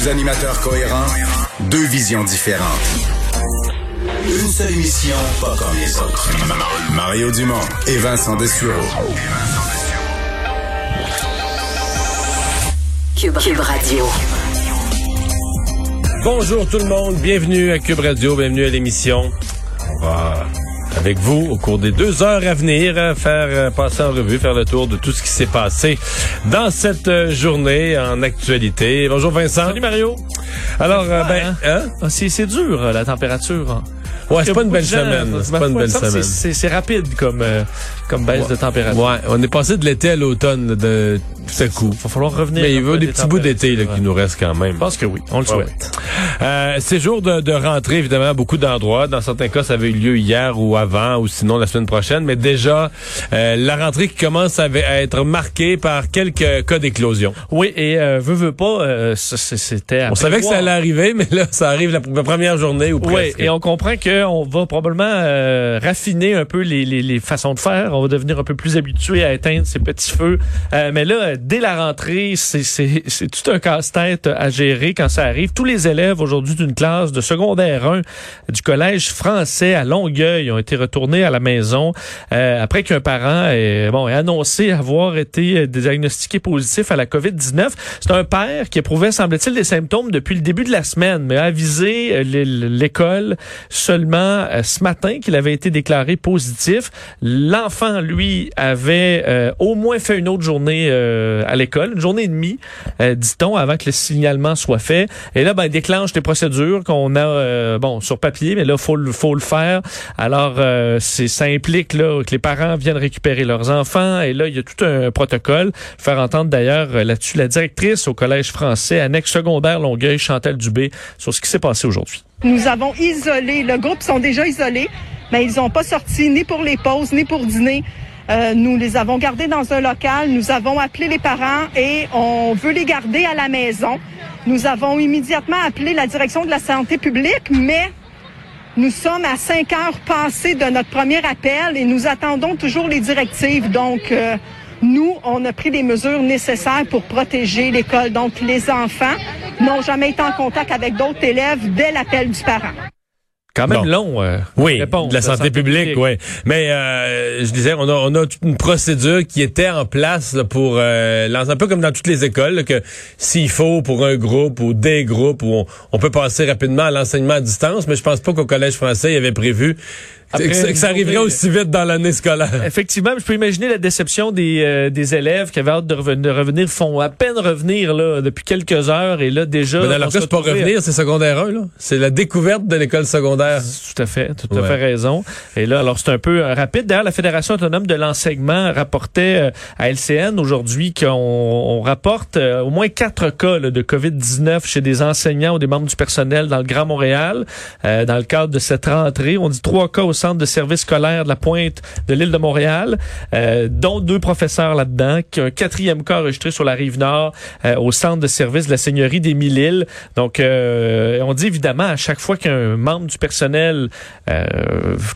Deux animateurs cohérents, deux visions différentes. Une seule émission, pas comme les autres. Mario Dumont et Vincent Dessureau. Cube, Cube Radio. Bonjour tout le monde, bienvenue à Cube Radio, bienvenue à l'émission. On va, avec vous, au cours des deux heures à venir, euh, faire euh, passer en revue, faire le tour de tout ce qui s'est passé dans cette euh, journée en actualité. Bonjour Vincent. Salut Mario. Alors, ben, hein? Ah, C'est dur, la température. hein. Ouais, c'est pas une belle gens, semaine. C'est pas une belle semaine. c'est rapide comme, euh, comme baisse de température. Ouais, on est passé de l'été à l'automne là, de tout à coup. Il va falloir revenir. Mais il a des des petits bouts d'été qui nous restent quand même. Je pense que oui, on le Ouais, souhaite. Euh, c'est jour de, de rentrée, évidemment, à beaucoup d'endroits. Dans certains cas, ça avait eu lieu hier ou avant, ou sinon la semaine prochaine. Mais déjà, euh, la rentrée qui commence à, à être marquée par quelques cas d'éclosion. Oui, et euh, veut, veut pas, euh, c'était... à On savait que ça allait arriver, mais là, ça arrive la, la première journée ou Oui, presque. et on comprend qu'on va probablement euh, raffiner un peu les, les, les façons de faire. On va devenir un peu plus habitué à éteindre ces petits feux. Euh, mais là, dès la rentrée, c'est tout un casse-tête à gérer quand ça arrive. Tous les élèves aujourd'hui d'une classe de secondaire 1 du collège français à Longueuil ont été retournés à la maison euh, après qu'un parent ait, bon, ait annoncé avoir été diagnostiqué positif à la COVID-19. C'est un père qui éprouvait, semble-t-il, des symptômes depuis le début de la semaine, mais a avisé euh, l'é- l'école seulement euh, ce matin qu'il avait été déclaré positif. L'enfant, lui, avait euh, au moins fait une autre journée euh, à l'école, une journée et demie, euh, dit-on, avant que le signalement soit fait. Et là, ben, il déclenche des procédures qu'on a, euh, bon, sur papier, mais là, faut le, faut le faire. Alors, euh, c'est, ça implique là que les parents viennent récupérer leurs enfants. Et là, il y a tout un protocole. Faire entendre d'ailleurs euh, là-dessus la directrice au collège français, annexe secondaire Longueuil, Chantal Dubé, sur ce qui s'est passé aujourd'hui. Nous avons isolé, le groupe sont déjà isolés, mais ils n'ont pas sorti ni pour les pauses, ni pour dîner. Euh, nous les avons gardés dans un local, nous avons appelé les parents et on veut les garder à la maison. Nous avons immédiatement appelé la direction de la santé publique, mais nous sommes à cinq heures passées de notre premier appel et nous attendons toujours les directives. Donc, euh, nous, on a pris des mesures nécessaires pour protéger l'école. Donc, les enfants n'ont jamais été en contact avec d'autres élèves dès l'appel du parent. Quand même long. euh, Oui, réponse de la santé, publique, oui. Mais euh, je disais, on a, on a toute une procédure qui était en place là, pour euh, lancer un peu comme dans toutes les écoles, là, que s'il faut pour un groupe ou des groupes, où on, on peut passer rapidement à l'enseignement à distance, mais je pense pas qu'au Collège français, il avait prévu Après que, ça- que arriverait aussi vite dans l'année scolaire. Effectivement, je peux imaginer la déception des, euh, des élèves qui avaient hâte de revenir, de revenir, font à peine revenir là depuis quelques heures et là déjà. Mais cas, se c'est pas revenir, c'est secondaire 1, là. C'est la découverte de l'école secondaire. Tout à fait, tout à fait raison. Et là, alors c'est un peu euh, rapide. D'ailleurs, la Fédération autonome de l'enseignement rapportait euh, à LCN aujourd'hui qu'on on rapporte euh, au moins quatre cas là, de COVID-19 chez des enseignants ou des membres du personnel dans le Grand Montréal. Euh, dans le cadre de cette rentrée, on dit trois cas au centre de service scolaire de la Pointe de l'île de Montréal, euh, dont deux professeurs là-dedans, un quatrième cas enregistré sur la rive nord euh, au centre de service de la Seigneurie des Mille-Îles. Donc, euh, on dit évidemment à chaque fois qu'un membre du personnel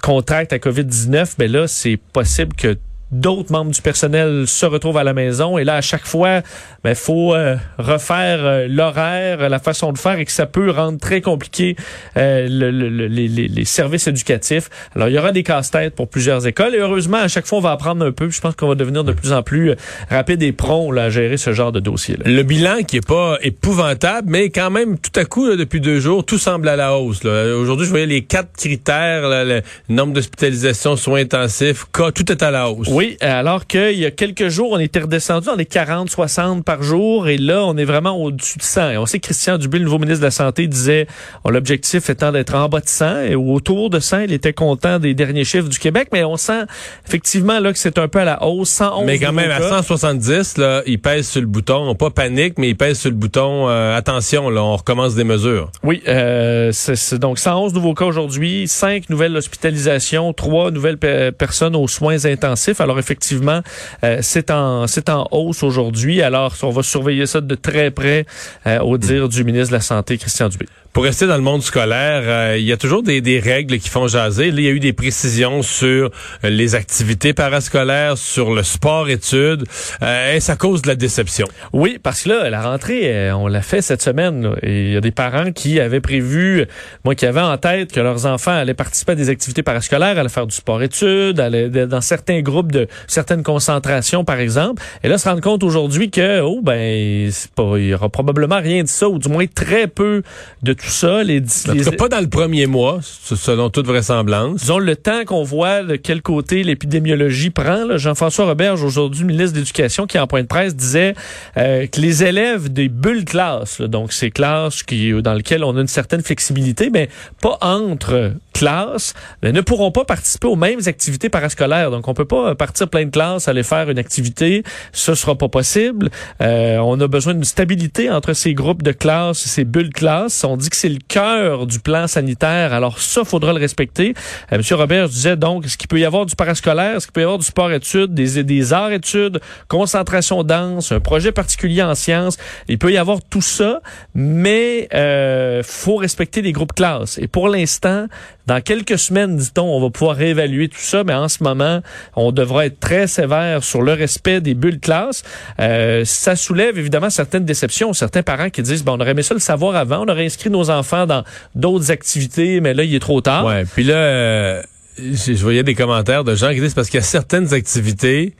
contracte la COVID-19, ben là, c'est possible que d'autres membres du personnel se retrouvent à la maison. Et là à chaque fois il faut euh, refaire euh, l'horaire la façon de faire et que ça peut rendre très compliqué euh, le- le- le- les, services éducatifs. Alors il y aura des casse-têtes pour plusieurs écoles. Et heureusement à chaque fois on va apprendre un peu. Je pense qu'on va devenir de plus en plus rapide et prompt là, à gérer ce genre de dossier là Le bilan qui est pas épouvantable, mais quand même, tout à coup, depuis deux jours, tout semble à la hausse. Aujourd'hui, je voyais les quatre critères, le nombre d'hospitalisations, soins intensifs, cas, tout est à la hausse. Oui, alors qu'il y a quelques jours, on était redescendu dans les 40, 60 par jour, et là, on est vraiment au-dessus de 100. Et on sait que Christian Dubé, le nouveau ministre de la Santé, disait, l'objectif étant d'être en bas de 100, et autour de 100, il était content des derniers chiffres du Québec, mais on sent effectivement là que c'est un peu à la hausse, 111 Mais quand même, à cas. 170, là, il pèse sur le bouton, pas panique, mais il pèse sur le bouton, euh, attention, là, on recommence des mesures. Oui, euh, c'est c'est donc 111 nouveaux cas aujourd'hui, 5 nouvelles hospitalisations, 3 nouvelles pe- personnes aux soins intensifs. Alors effectivement, euh, c'est en c'est en hausse aujourd'hui. Alors on va surveiller ça de très près euh, au dire du ministre de la Santé, Christian Dubé. Pour rester dans le monde scolaire, euh, il y a toujours des, des, règles qui font jaser. Là, il y a eu des précisions sur les activités parascolaires, sur le sport-études. et ça cause de la déception? Oui, parce que là, la rentrée, on l'a fait cette semaine. et il y a des parents qui avaient prévu, moi, qui avaient en tête que leurs enfants allaient participer à des activités parascolaires, allaient faire du sport-études, allaient dans certains groupes de certaines concentrations, par exemple. Et là, se rendre compte aujourd'hui que, oh, ben, pas, il y aura probablement rien de ça, ou du moins très peu de tout ça. Les, en pas dans le premier mois, selon toute vraisemblance. Disons, le temps qu'on voit de quel côté l'épidémiologie prend. Jean-François Roberge, aujourd'hui ministre de l'Éducation, qui en point de presse disait euh, que les élèves des bulles classes, donc ces classes qui, dans lesquelles on a une certaine flexibilité, mais pas entre classes, ne pourront pas participer aux mêmes activités parascolaires. Donc, on peut pas partir plein de classes, aller faire une activité. Ce sera pas possible. Euh, on a besoin d'une stabilité entre ces groupes de classes, ces bulles classes. On dit que c'est le cœur du plan sanitaire. Alors, ça, faudra le respecter. Euh, Monsieur Robert disait donc, est-ce qu'il peut y avoir du parascolaire? Est-ce qu'il peut y avoir du sport-études, des, des arts-études, concentration dense, un projet particulier en sciences? Il peut y avoir tout ça, mais euh, faut respecter les groupes classes. Et pour l'instant, dans quelques semaines, dit-on, on va pouvoir réévaluer tout ça, mais en ce moment, on devra être très sévère sur le respect des bulles classe. Euh, ça soulève évidemment certaines déceptions, certains parents qui disent, bon, on aurait aimé ça le savoir avant, on aurait inscrit nos enfants dans d'autres activités, mais là, il est trop tard. Ouais, puis là, euh, je, voyais des commentaires de gens qui disent parce qu'il y a certaines activités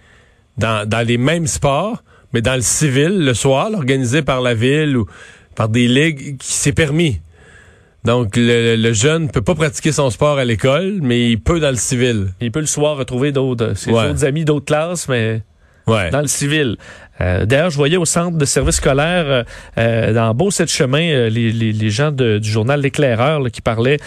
dans, dans les mêmes sports, mais dans le civil, le soir, organisé par la ville ou par des ligues, qui s'est permis. Donc, le, le, jeune peut pas pratiquer son sport à l'école, mais il peut dans le civil. Il peut le soir retrouver d'autres, ses autres amis d'autres classes, mais ouais. dans le civil. Euh, d'ailleurs, je voyais au centre de service scolaire euh, euh dans Beau-Sept-Chemin euh, les, les, les, gens de, du journal L'éclaireur qui parlaient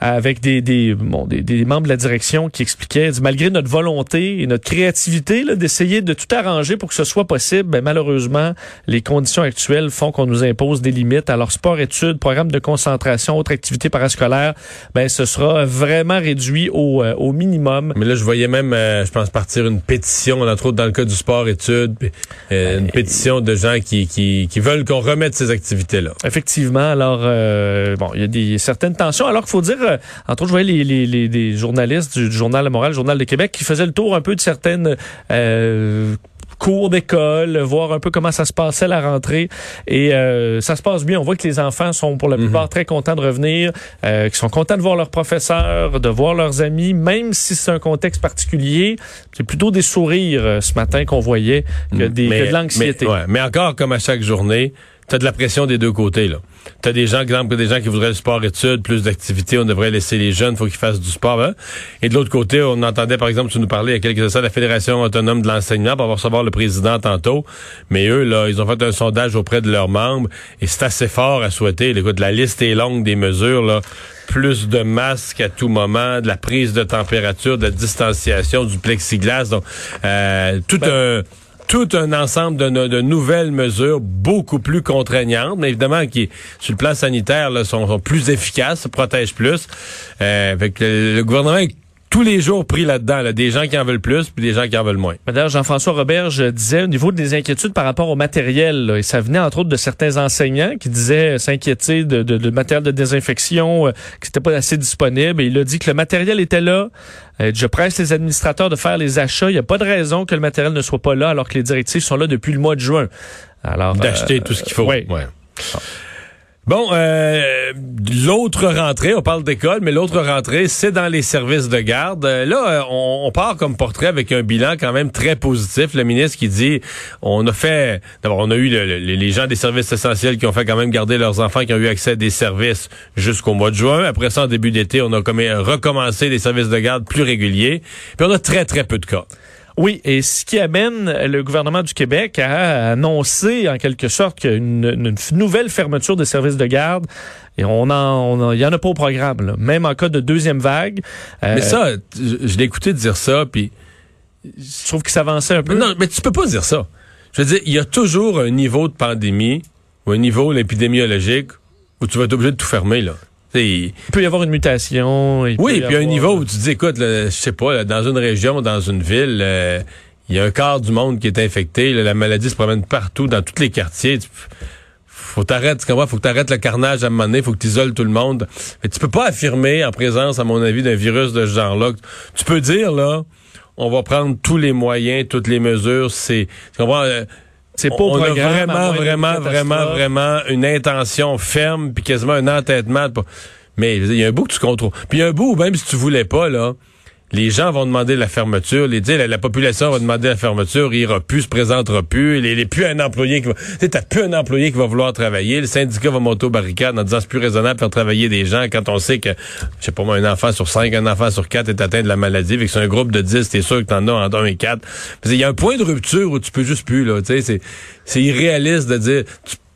avec des, des, bon, des, des, membres de la direction qui expliquaient, malgré notre volonté et notre créativité d'essayer de tout arranger pour que ce soit possible, ben, malheureusement, les conditions actuelles font qu'on nous impose des limites. Alors, sport-études, programme de concentration, autres activités parascolaires, ben, ce sera vraiment réduit au, au minimum. Mais là, je voyais même, je pense, partir une pétition, entre autres dans le cas du sport-études. Euh, une pétition de gens qui, qui, qui veulent qu'on remette ces activités-là. Effectivement. Alors, euh, bon, il y a des certaines tensions. Alors qu'il faut dire, euh, entre autres, je voyais les, les, les des journalistes du, Journal La Morale, Journal de Québec, qui faisaient le tour un peu de certaines cours d'école, voir un peu comment ça se passait la rentrée. Et euh, ça se passe bien. On voit que les enfants sont pour la plupart mhm. très contents de revenir, euh, qui sont contents de voir leurs professeurs, de voir leurs amis, même si c'est un contexte particulier. C'est plutôt des sourires euh, ce matin qu'on voyait que, que de l'anxiété. Mais, mais encore comme à chaque journée, t'as de la pression des deux côtés là. T'as des gens, exemple, des gens qui voudraient le sport études, plus d'activités, on devrait laisser les jeunes, faut qu'ils fassent du sport. Hein? Et de l'autre côté, on entendait par exemple, tu nous parlais il y a quelques instants de la Fédération autonome de l'enseignement, on va recevoir le président tantôt. Mais eux, là, ils ont fait un sondage auprès de leurs membres et c'est assez fort à souhaiter. Écoute, la liste est longue des mesures là plus de masques à tout moment, de la prise de température, de la distanciation, du plexiglas. Donc, euh, tout ben, un tout un ensemble de, nouvelles mesures beaucoup plus contraignantes, mais évidemment qui, sur le plan sanitaire, sont, plus efficaces, protègent plus. Euh, avec le, gouvernement tous les jours pris là-dedans, là, des gens qui en veulent plus puis des gens qui en veulent moins. D'ailleurs, Jean-François Roberge disait au niveau des inquiétudes par rapport au matériel, et ça venait entre autres de certains enseignants qui disaient s'inquiéter de, de, matériel de désinfection euh, qui n'était pas assez disponible. Et il a dit que le matériel était là. Euh, je presse les administrateurs de faire les achats. Il n'y a pas de raison que le matériel ne soit pas là alors que les directives sont là depuis le mois de juin. Alors d'acheter tout ce qu'il faut. Ouais. ouais. Bon, euh, l'autre rentrée, on parle d'école, mais l'autre rentrée, c'est dans les services de garde. Euh, là, euh, on, part comme portrait avec un bilan quand même très positif. Le ministre qui dit, on a fait, d'abord, on a eu les gens des services essentiels qui ont fait quand même garder leurs enfants, qui ont eu accès à des services jusqu'au mois de juin. Après ça, en début d'été, on a comme recommencé des services de garde plus réguliers. Puis on a très, très peu de cas. Oui, et ce qui amène le gouvernement du Québec à annoncer en quelque sorte une, une nouvelle fermeture des services de garde. Et on en, il y en a pas au programme, même en cas de deuxième vague. Euh, mais ça, je, l'ai écouté dire ça, puis je trouve qu'il s'avançait un peu. non, mais tu peux pas dire ça. Je veux dire, il y a toujours un niveau de pandémie ou un niveau épidémiologique où tu vas être obligé de tout fermer là. Il peut y avoir une mutation. oui, puis un niveau où tu dis, écoute, je sais pas, dans une région, dans une ville, euh, il y a un quart du monde qui est infecté. la maladie se promène partout, dans tous les quartiers. faut t'arrêter, tu comprends? Faut que t'arrêtes le carnage à un moment donné, faut que tu isoles tout le monde. Mais tu peux pas affirmer, en présence, à mon avis, d'un virus de ce genre-là. Tu peux dire, là, on va prendre tous les moyens, toutes les mesures. C'est, tu comprends? C'est pas on a vraiment, vraiment, vraiment, vraiment une intention ferme puis quasiment un entêtement. Mais il y a un bout que tu contrôles. Puis il y a un bout où même si tu voulais pas, là, les gens vont demander la fermeture, les la, la, population va demander la fermeture, il ira plus, se présentera plus, il n'est plus un employé qui va, t'as plus un employé qui va vouloir travailler, le syndicat va monter au barricade en disant c'est plus raisonnable de faire travailler des gens quand on sait que, je sais pas moi, un enfant sur cinq, un enfant sur quatre est atteint de la maladie, avec c'est un groupe de dix, t'es sûr que t'en as en un et quatre. Il y a un point de rupture où tu peux juste plus, là, c'est irréaliste de dire,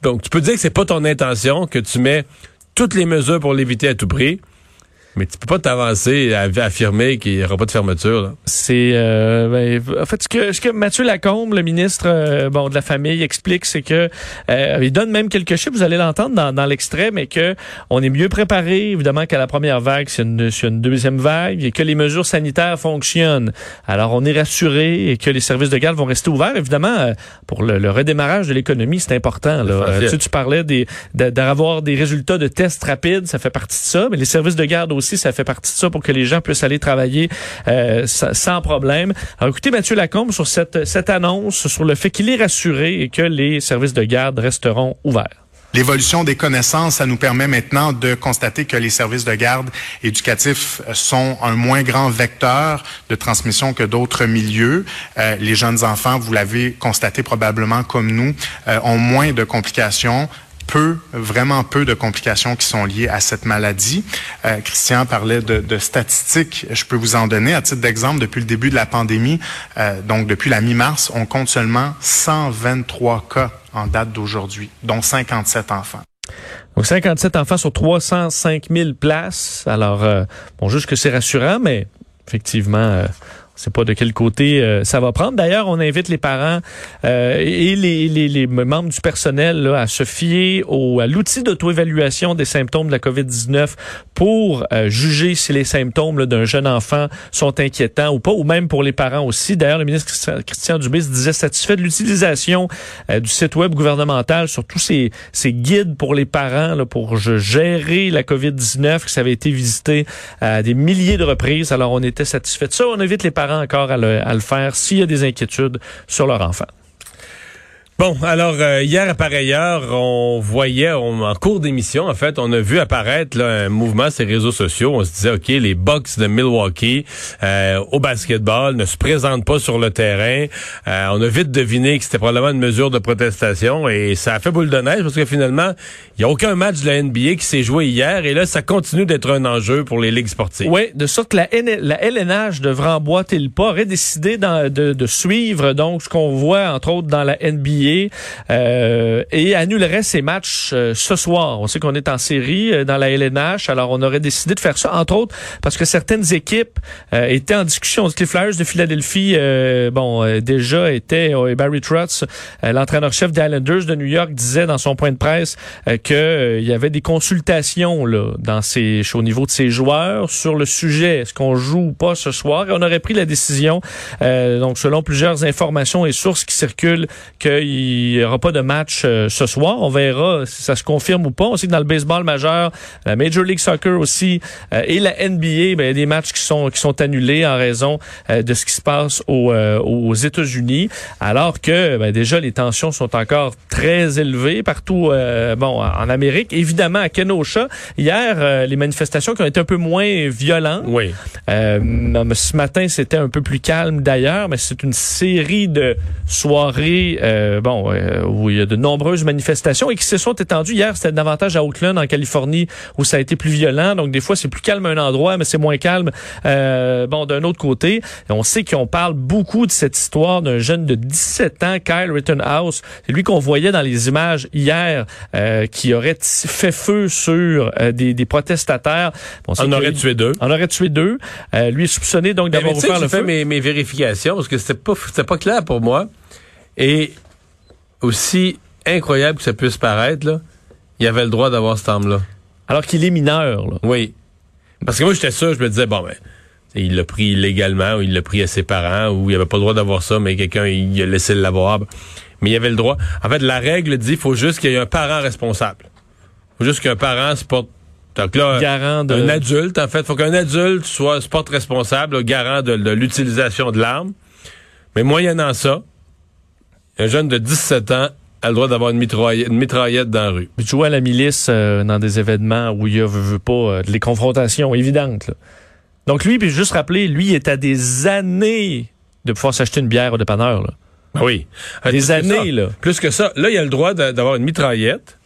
donc tu peux dire que c'est pas ton intention, que tu mets toutes les mesures pour l'éviter à tout prix, mais tu peux pas t'avancer à, affirmer qu'il n'y aura pas de fermeture. C'est euh, ben, en fait ce que, ce que Mathieu Lacombe, le ministre euh, bon de la famille, explique, c'est que euh, il donne même quelques chiffres. Vous allez l'entendre dans, dans l'extrait, mais que on est mieux préparé évidemment qu'à la première vague, c'est une, une deuxième vague et que les mesures sanitaires fonctionnent. Alors on est rassuré et que les services de garde vont rester ouverts. Évidemment, euh, pour le, redémarrage de l'économie, c'est important. Là. Euh, tu, tu parlais des d'avoir des résultats de tests rapides, ça fait partie de ça, mais les services de garde aussi, ça fait partie de ça pour que les gens puissent aller travailler euh, sans problème. Alors écoutez Mathieu Lacombe sur cette, cette annonce, sur le fait qu'il est rassuré et que les services de garde resteront ouverts. L'évolution des connaissances, ça nous permet maintenant de constater que les services de garde éducatifs sont un moins grand vecteur de transmission que d'autres milieux. Euh, les jeunes enfants, vous l'avez constaté probablement comme nous, euh, ont moins de complications peu, vraiment peu de complications qui sont liées à cette maladie. Euh, Christian parlait de, statistiques. Je peux vous en donner. À titre d'exemple, depuis le début de la pandémie, euh, donc depuis la mi-mars, on compte seulement 123 cas en date d'aujourd'hui, dont 57 enfants. Donc 57 enfants sur 305 000 places. Alors, euh, bon, juste que c'est rassurant, mais effectivement, sais pas de quel côté euh, ça va prendre. D'ailleurs, on invite les parents euh, et les, les, les, membres du personnel là, à se fier au, à l'outil d'auto-évaluation des symptômes de la COVID-19 pour euh, juger si les symptômes d'un jeune enfant sont inquiétants ou pas, ou même pour les parents aussi. D'ailleurs, le ministre Christian Dubé se disait satisfait de l'utilisation du site web gouvernemental sur tous ces, ces guides pour les parents là, pour gérer la COVID-19, que ça avait été visité à des milliers de reprises. Alors, on était satisfait de ça. On invite les parents encore à le, faire s'il y a des inquiétudes sur leur enfant. Bon, alors euh, hier à pareille heure, on voyait en cours d'émission, en fait, on a vu apparaître là, un mouvement sur les réseaux sociaux. On se disait, ok, les Bucks de Milwaukee euh, au basketball ne se présentent pas sur le terrain. Euh, on a vite deviné que c'était probablement une mesure de protestation et ça a fait boule de neige parce que finalement, il y a aucun match de la NBA qui s'est joué hier et là, ça continue d'être un enjeu pour les ligues sportives. Oui, de sorte que la, la LNH devrait emboîter le pas, aurait décidé de, de suivre donc ce qu'on voit entre autres dans la NBA euh, et annulerait ses matchs euh, ce soir. On sait qu'on est en série euh, dans la LNH, alors on aurait décidé de faire ça, entre autres, parce que certaines équipes étaient en discussion. Les Flyers de Philadelphie, bon, déjà étaient, Barry Trotz, l'entraîneur-chef des Islanders de New York, disait dans son point de presse qu'il y avait des consultations là, dans ses, au niveau de ses joueurs sur le sujet, est-ce qu'on joue ou pas ce soir? Et on aurait pris la décision, donc selon plusieurs informations et sources qui circulent, qu'il il n'y aura pas de match euh, ce soir. On verra si ça se confirme ou pas. On sait que dans le baseball majeur, la Major League Soccer aussi euh, et la NBA, ben, il y a des matchs qui sont qui sont annulés en raison euh, de ce qui se passe aux États-Unis, alors que ben, déjà les tensions sont encore très élevées partout bon en Amérique. Évidemment à Kenosha, hier les manifestations qui ont été un peu moins violentes. Oui. ce matin, c'était un peu plus calme d'ailleurs, mais c'est une série de soirées bon euh, où il y a de nombreuses manifestations et qui se sont étendues. Hier, c'était davantage à Oakland, en Californie, où ça a été plus violent. Donc, des fois, c'est plus calme à un endroit, mais c'est moins calme, euh, bon, d'un autre côté. On sait qu'on parle beaucoup de cette histoire d'un jeune de 17 ans, Kyle Rittenhouse. C'est lui qu'on voyait dans les images hier, euh, qui aurait fait feu sur des, des, protestataires. on, aurait tué deux. On aurait tué deux. lui est soupçonné donc d'avoir ouvert le feu. fait mes, mes vérifications parce que c'était pas, pas clair pour moi. Et aussi incroyable que ça puisse paraître, là, il avait le droit d'avoir cette arme-là. Alors qu'il est mineur. Là. Oui. Parce que moi, j'étais sûr, je me disais, bon, ben, il l'a pris illégalement ou il l'a pris à ses parents ou il avait pas le droit d'avoir ça, mais quelqu'un, il a laissé l'avoir. Mais il avait le droit. En fait, la règle dit, il faut juste qu'il y ait un parent responsable. faut juste qu'un parent se porte donc là, garant de... un adulte, en fait, faut qu'un adulte soit se porte responsable, garant de, de l'utilisation de l'arme. Mais moyennant ça, un jeune de 17 ans a le droit d'avoir une, mitraillette, une mitraillette dans la rue. Puis jouer à la milice euh, dans des événements où il y a, veut, veut pas, euh, les confrontations évidentes. Là. Donc lui, puis juste rappeler, lui, il est à des années de pouvoir s'acheter une bière au dépanneur. Là. Ben oui. Des Plus que années, là. Plus que ça. Là, il a le droit d'avoir une mitraillette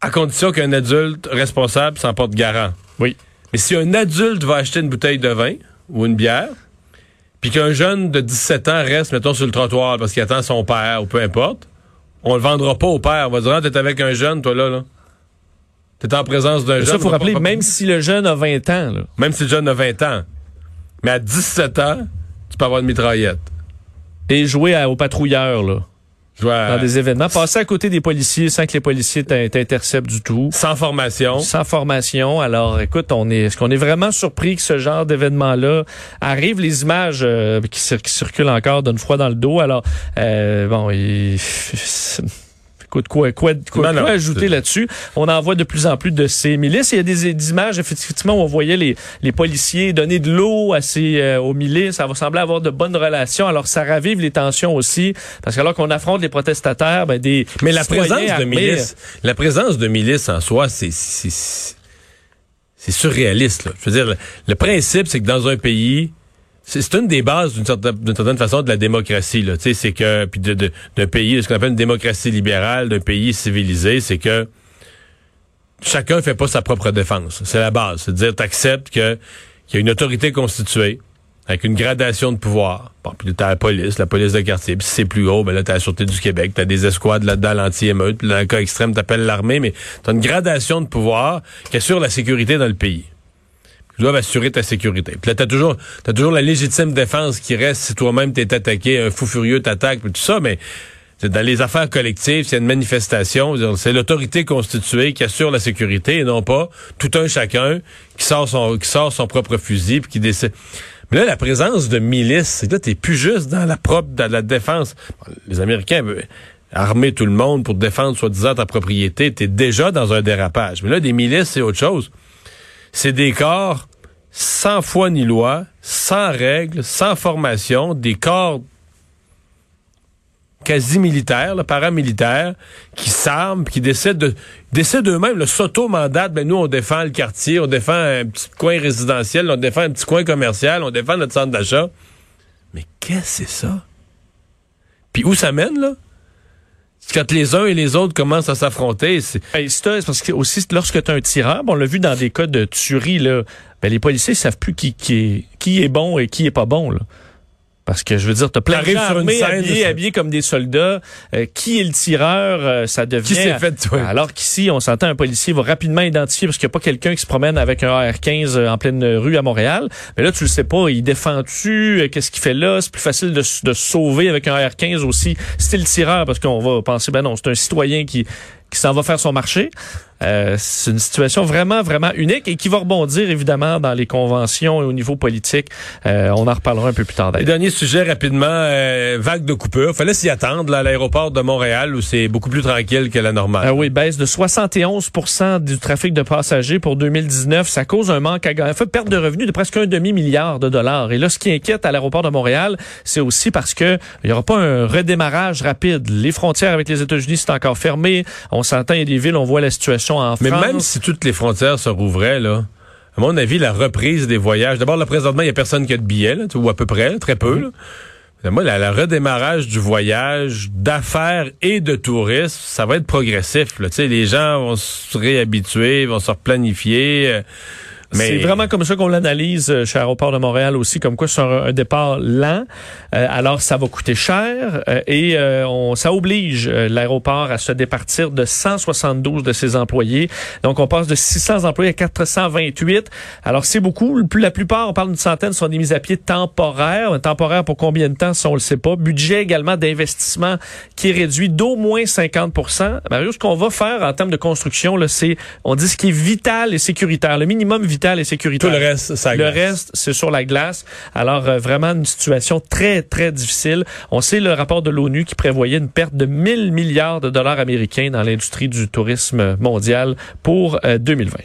à condition qu'un adulte responsable s'en porte garant. Oui. Mais si un adulte va acheter une bouteille de vin ou une bière, puis qu'un jeune de 17 ans reste, mettons, sur le trottoir parce qu'il attend son père ou peu importe, on le vendra pas au père. On va dire, ah, t'es avec un jeune, toi, là, là. T'es en présence d'un jeune. ça, faut rappeler, pas- même si le jeune a 20 ans, là, Même si le jeune a 20 ans. Mais à 17 ans, tu peux avoir une mitraillette. et jouer à- au patrouilleur, là, vois, dans des événements, passer à côté des policiers sans que les policiers t'in- t'interceptent du tout. sans formation. Sans formation. Alors, écoute, on est, est-ce qu'on est vraiment surpris que ce genre d'événement-là arrive? Les images euh, qui circulent encore donnent froid dans le dos. Alors, euh, bon, il... Écoute, quoi, quoi, quoi, Non, non, quoi ajouter là-dessus? On en voit de plus en plus de ces milices. Il y a des, des images, effectivement, où on voyait les, les policiers donner de l'eau à ces, euh, aux milices. Ça va sembler avoir de bonnes relations. Alors, ça ravive les tensions aussi. Parce qu'alors qu'on affronte les protestataires, ben, des Mais la présence de milices, la présence de milices en soi, c'est c'est c'est surréaliste. Là. Je veux dire, le, le principe, c'est que dans un pays, c'est une des bases d'une certaine, certaine façon de la démocratie. Là. Tu sais, C'est que puis de, de- d'un pays, ce qu'on appelle une démocratie libérale, d'un pays civilisé, c'est que chacun fait pas sa propre défense. C'est la base. C'est-à-dire, t'acceptes que qu'il y a une autorité constituée avec une gradation de pouvoir. Bon, puis t'as la police, la police de quartier. Puis si c'est plus haut, ben là, t'as la Sûreté du Québec, t'as des escouades là-dedans, l'anti-émeute. Puis dans le cas extrême, t'appelles l'armée, mais t'as une gradation de pouvoir qui assure la sécurité dans le pays. Ils doivent assurer ta sécurité. Puis là, t'as toujours, t'as toujours la légitime défense qui reste si toi-même t'es attaqué, un fou furieux t'attaque, tout ça, mais c'est dans les affaires collectives, a une manifestation, c'est l'autorité constituée qui assure la sécurité et non pas tout un chacun qui sort son, qui sort son propre fusil puis qui décide. Mais là, la présence de milices, c'est là, t'es plus juste dans la propre, dans la défense. Les Américains veulent armer tout le monde pour défendre soi-disant ta propriété. T'es déjà dans un dérapage. Mais là, des milices, c'est autre chose. C'est des corps sans foi ni loi, sans règles, sans formation, des corps quasi militaires, paramilitaires, qui s'arment, qui décident de décident eux-mêmes, le s'auto-mandatent, ben nous on défend le quartier, on défend un petit coin résidentiel, on défend un petit coin commercial, on défend notre centre d'achat. Mais qu'est-ce que c'est ça? Puis où ça mène, là? Quand les uns et les autres commencent à s'affronter, c'est Hey, parce que aussi lorsque tu as un tireur, on l'a vu dans des cas de tuerie là, ben les policiers savent plus qui qui est qui est bon et qui est pas bon là. Parce que je veux dire, t'as plein de gens armés, scène, habillés, habillés comme des soldats. Euh, qui est le tireur? Euh, Ça devient. Qui s'est fait tuer? Alors qu'ici, on s'entend un policier va rapidement identifier parce qu'il n'y a pas quelqu'un qui se promène avec un AR-15 euh, en pleine rue à Montréal. Mais là, tu le sais pas. Il défend-tu? Qu'est-ce qu'il fait là? C'est plus facile de, de se sauver avec un AR-15 aussi. C'est le tireur parce qu'on va penser, ben non, c'est un citoyen qui qui s'en va faire son marché. Euh, c'est une situation vraiment, vraiment unique et qui va rebondir évidemment dans les conventions et au niveau politique. Euh, on en reparlera un peu plus tard dernier sujet rapidement, euh, vague de coupure. Fallait s'y attendre là, à l'aéroport de Montréal où c'est beaucoup plus tranquille que la normale. Ah oui, baisse de 71% du trafic de passagers pour 2019. Ça cause un manque à gagner, fait perte de revenus de presque un demi-milliard de dollars. Et là, ce qui inquiète à l'aéroport de Montréal, c'est aussi parce que il y aura pas un redémarrage rapide. Les frontières avec les États-Unis sont encore fermées. On s'entend, il y a des villes, on voit la situation en Mais France. même si toutes les frontières se rouvraient, là, à mon avis, la reprise des voyages. D'abord, là, présentement, il n'y a personne qui a de billets, là, tu vois, ou à peu près, là, très peu. là. Mais Moi, la, la redémarrage du voyage, d'affaires et de tourisme, ça va être progressif. Là. Tu sais, Les gens vont se réhabituer, vont se replanifier. Euh, C'est vraiment comme ça qu'on l'analyse euh, chez Aéroport de Montréal aussi, comme quoi c'est un, départ lent. Euh, alors, ça va coûter cher euh, et on, ça oblige l'aéroport à se départir de 172 de ses employés. Donc, on passe de 600 employés à 428. Alors, c'est beaucoup. La plupart, on parle d'une centaine, sont des mises à pied temporaires. Temporaires pour combien de temps, ça, on le sait pas. Budget également d'investissement qui est réduit d'au moins 50% Mario, ce qu'on va faire en termes de construction, c'est, on dit ce qui est vital et sécuritaire. Le minimum vital sécuritaire. Tout le reste, ça Le reste, c'est sur la glace. Alors, euh, vraiment une situation très, très difficile. On sait le rapport de l'ONU qui prévoyait une perte de 1000 milliards de dollars américains dans l'industrie du tourisme mondial pour 2020. Euh,